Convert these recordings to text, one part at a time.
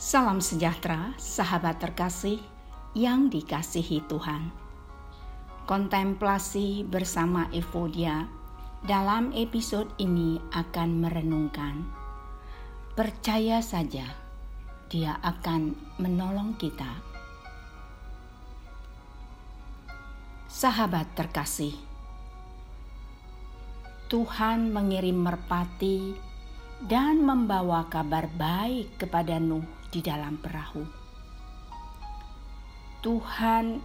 Salam sejahtera, sahabat terkasih yang dikasihi Tuhan. Kontemplasi bersama Evodia dalam episode ini akan merenungkan. Percaya saja, Dia akan menolong kita. Sahabat terkasih, Tuhan mengirim merpati dan membawa kabar baik kepada Nuh di dalam perahu. Tuhan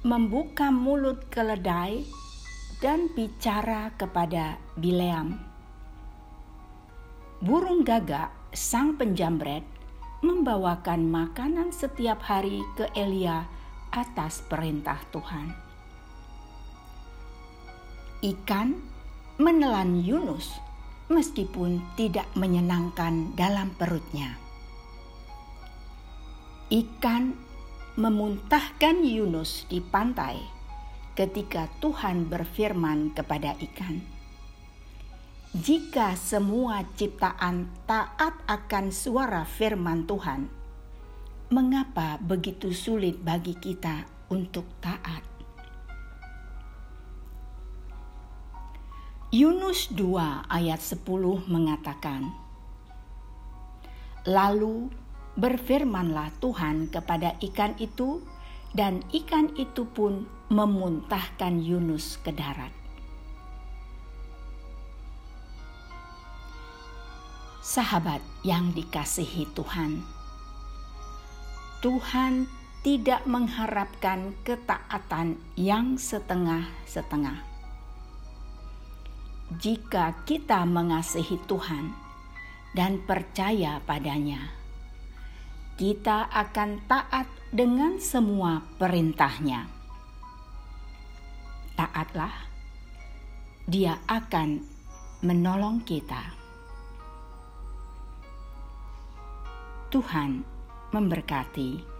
membuka mulut keledai dan bicara kepada Bileam. Burung gagak, sang penjambret, membawakan makanan setiap hari ke Elia atas perintah Tuhan. Ikan menelan Yunus meskipun tidak menyenangkan dalam perutnya. Ikan memuntahkan Yunus di pantai ketika Tuhan berfirman kepada ikan, "Jika semua ciptaan taat akan suara firman Tuhan, mengapa begitu sulit bagi kita untuk taat?" Yunus 2 ayat 10 mengatakan, Lalu berfirmanlah Tuhan kepada ikan itu dan ikan itu pun memuntahkan Yunus ke darat. Sahabat yang dikasihi Tuhan, Tuhan tidak mengharapkan ketaatan yang setengah-setengah jika kita mengasihi Tuhan dan percaya padanya, kita akan taat dengan semua perintahnya. Taatlah, dia akan menolong kita. Tuhan memberkati.